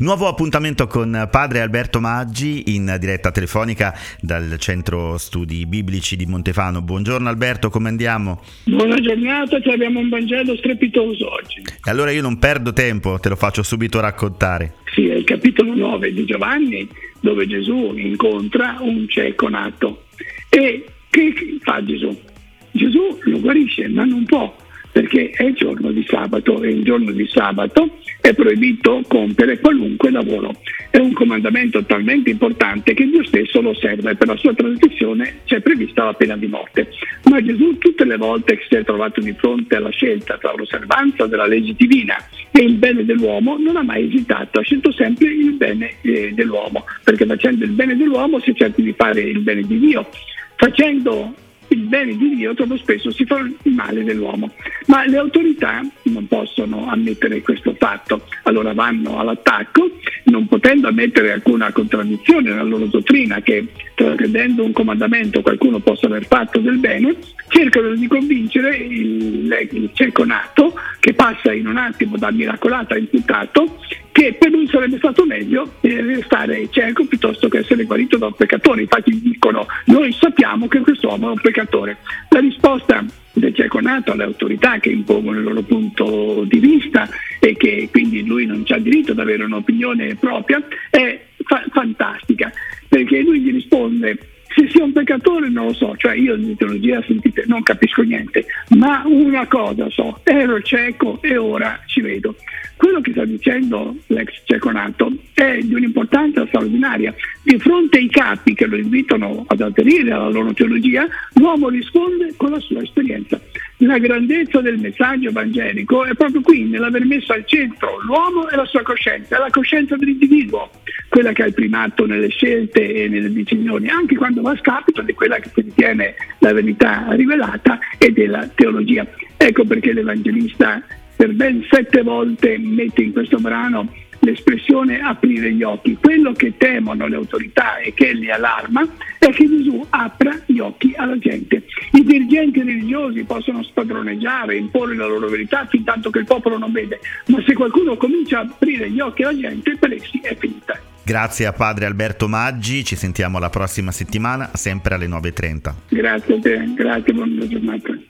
Nuovo appuntamento con padre Alberto Maggi in diretta telefonica dal centro studi biblici di Montefano. Buongiorno Alberto, come andiamo? Buona giornata, che abbiamo un Vangelo strepitoso oggi. E allora io non perdo tempo, te lo faccio subito raccontare. Sì, è il capitolo 9 di Giovanni dove Gesù incontra un cieco nato. E che fa Gesù? Gesù lo guarisce, ma non può perché è il giorno di sabato e il giorno di sabato è proibito compiere qualunque lavoro. È un comandamento talmente importante che Dio stesso lo osserva e per la sua trasgressione c'è prevista la pena di morte. Ma Gesù tutte le volte che si è trovato di fronte alla scelta tra l'osservanza della legge divina e il bene dell'uomo non ha mai esitato, ha scelto sempre il bene eh, dell'uomo, perché facendo il bene dell'uomo si cerca di fare il bene di Dio. Facendo il bene di Dio troppo spesso si fa il male dell'uomo, ma le autorità non possono ammettere questo fatto, allora vanno all'attacco, non potendo ammettere alcuna contraddizione nella loro dottrina che trasgredendo un comandamento qualcuno possa aver fatto del bene, cercano di convincere il, il cieco nato che passa in un attimo da miracolato a imputato che per sarebbe stato meglio restare cieco piuttosto che essere guarito da un peccatore. Infatti dicono noi sappiamo che quest'uomo è un peccatore. La risposta del cieco nato alle autorità che impongono il loro punto di vista e che quindi lui non ha diritto ad avere un'opinione propria è fa- fantastica perché lui gli risponde se sia un peccatore non lo so, cioè io in teologia sentite non capisco niente, ma una cosa so, ero cieco e ora ci vedo. Sta dicendo l'ex cieco nato è di un'importanza straordinaria. Di fronte ai capi che lo invitano ad aderire alla loro teologia, l'uomo risponde con la sua esperienza. La grandezza del messaggio evangelico è proprio qui, nell'aver messo al centro l'uomo e la sua coscienza, la coscienza dell'individuo, quella che ha il primato nelle scelte e nelle decisioni, anche quando va a scapito di quella che si ritiene la verità rivelata e della teologia. Ecco perché l'Evangelista per ben sette volte mette in questo brano l'espressione aprire gli occhi. Quello che temono le autorità e che li allarma è che Gesù apra gli occhi alla gente. I dirigenti religiosi possono spadroneggiare, imporre la loro verità fin tanto che il popolo non vede, ma se qualcuno comincia a aprire gli occhi alla gente, per essi è finita. Grazie a padre Alberto Maggi, ci sentiamo la prossima settimana, sempre alle 9.30. Grazie a te, grazie, buona giornata.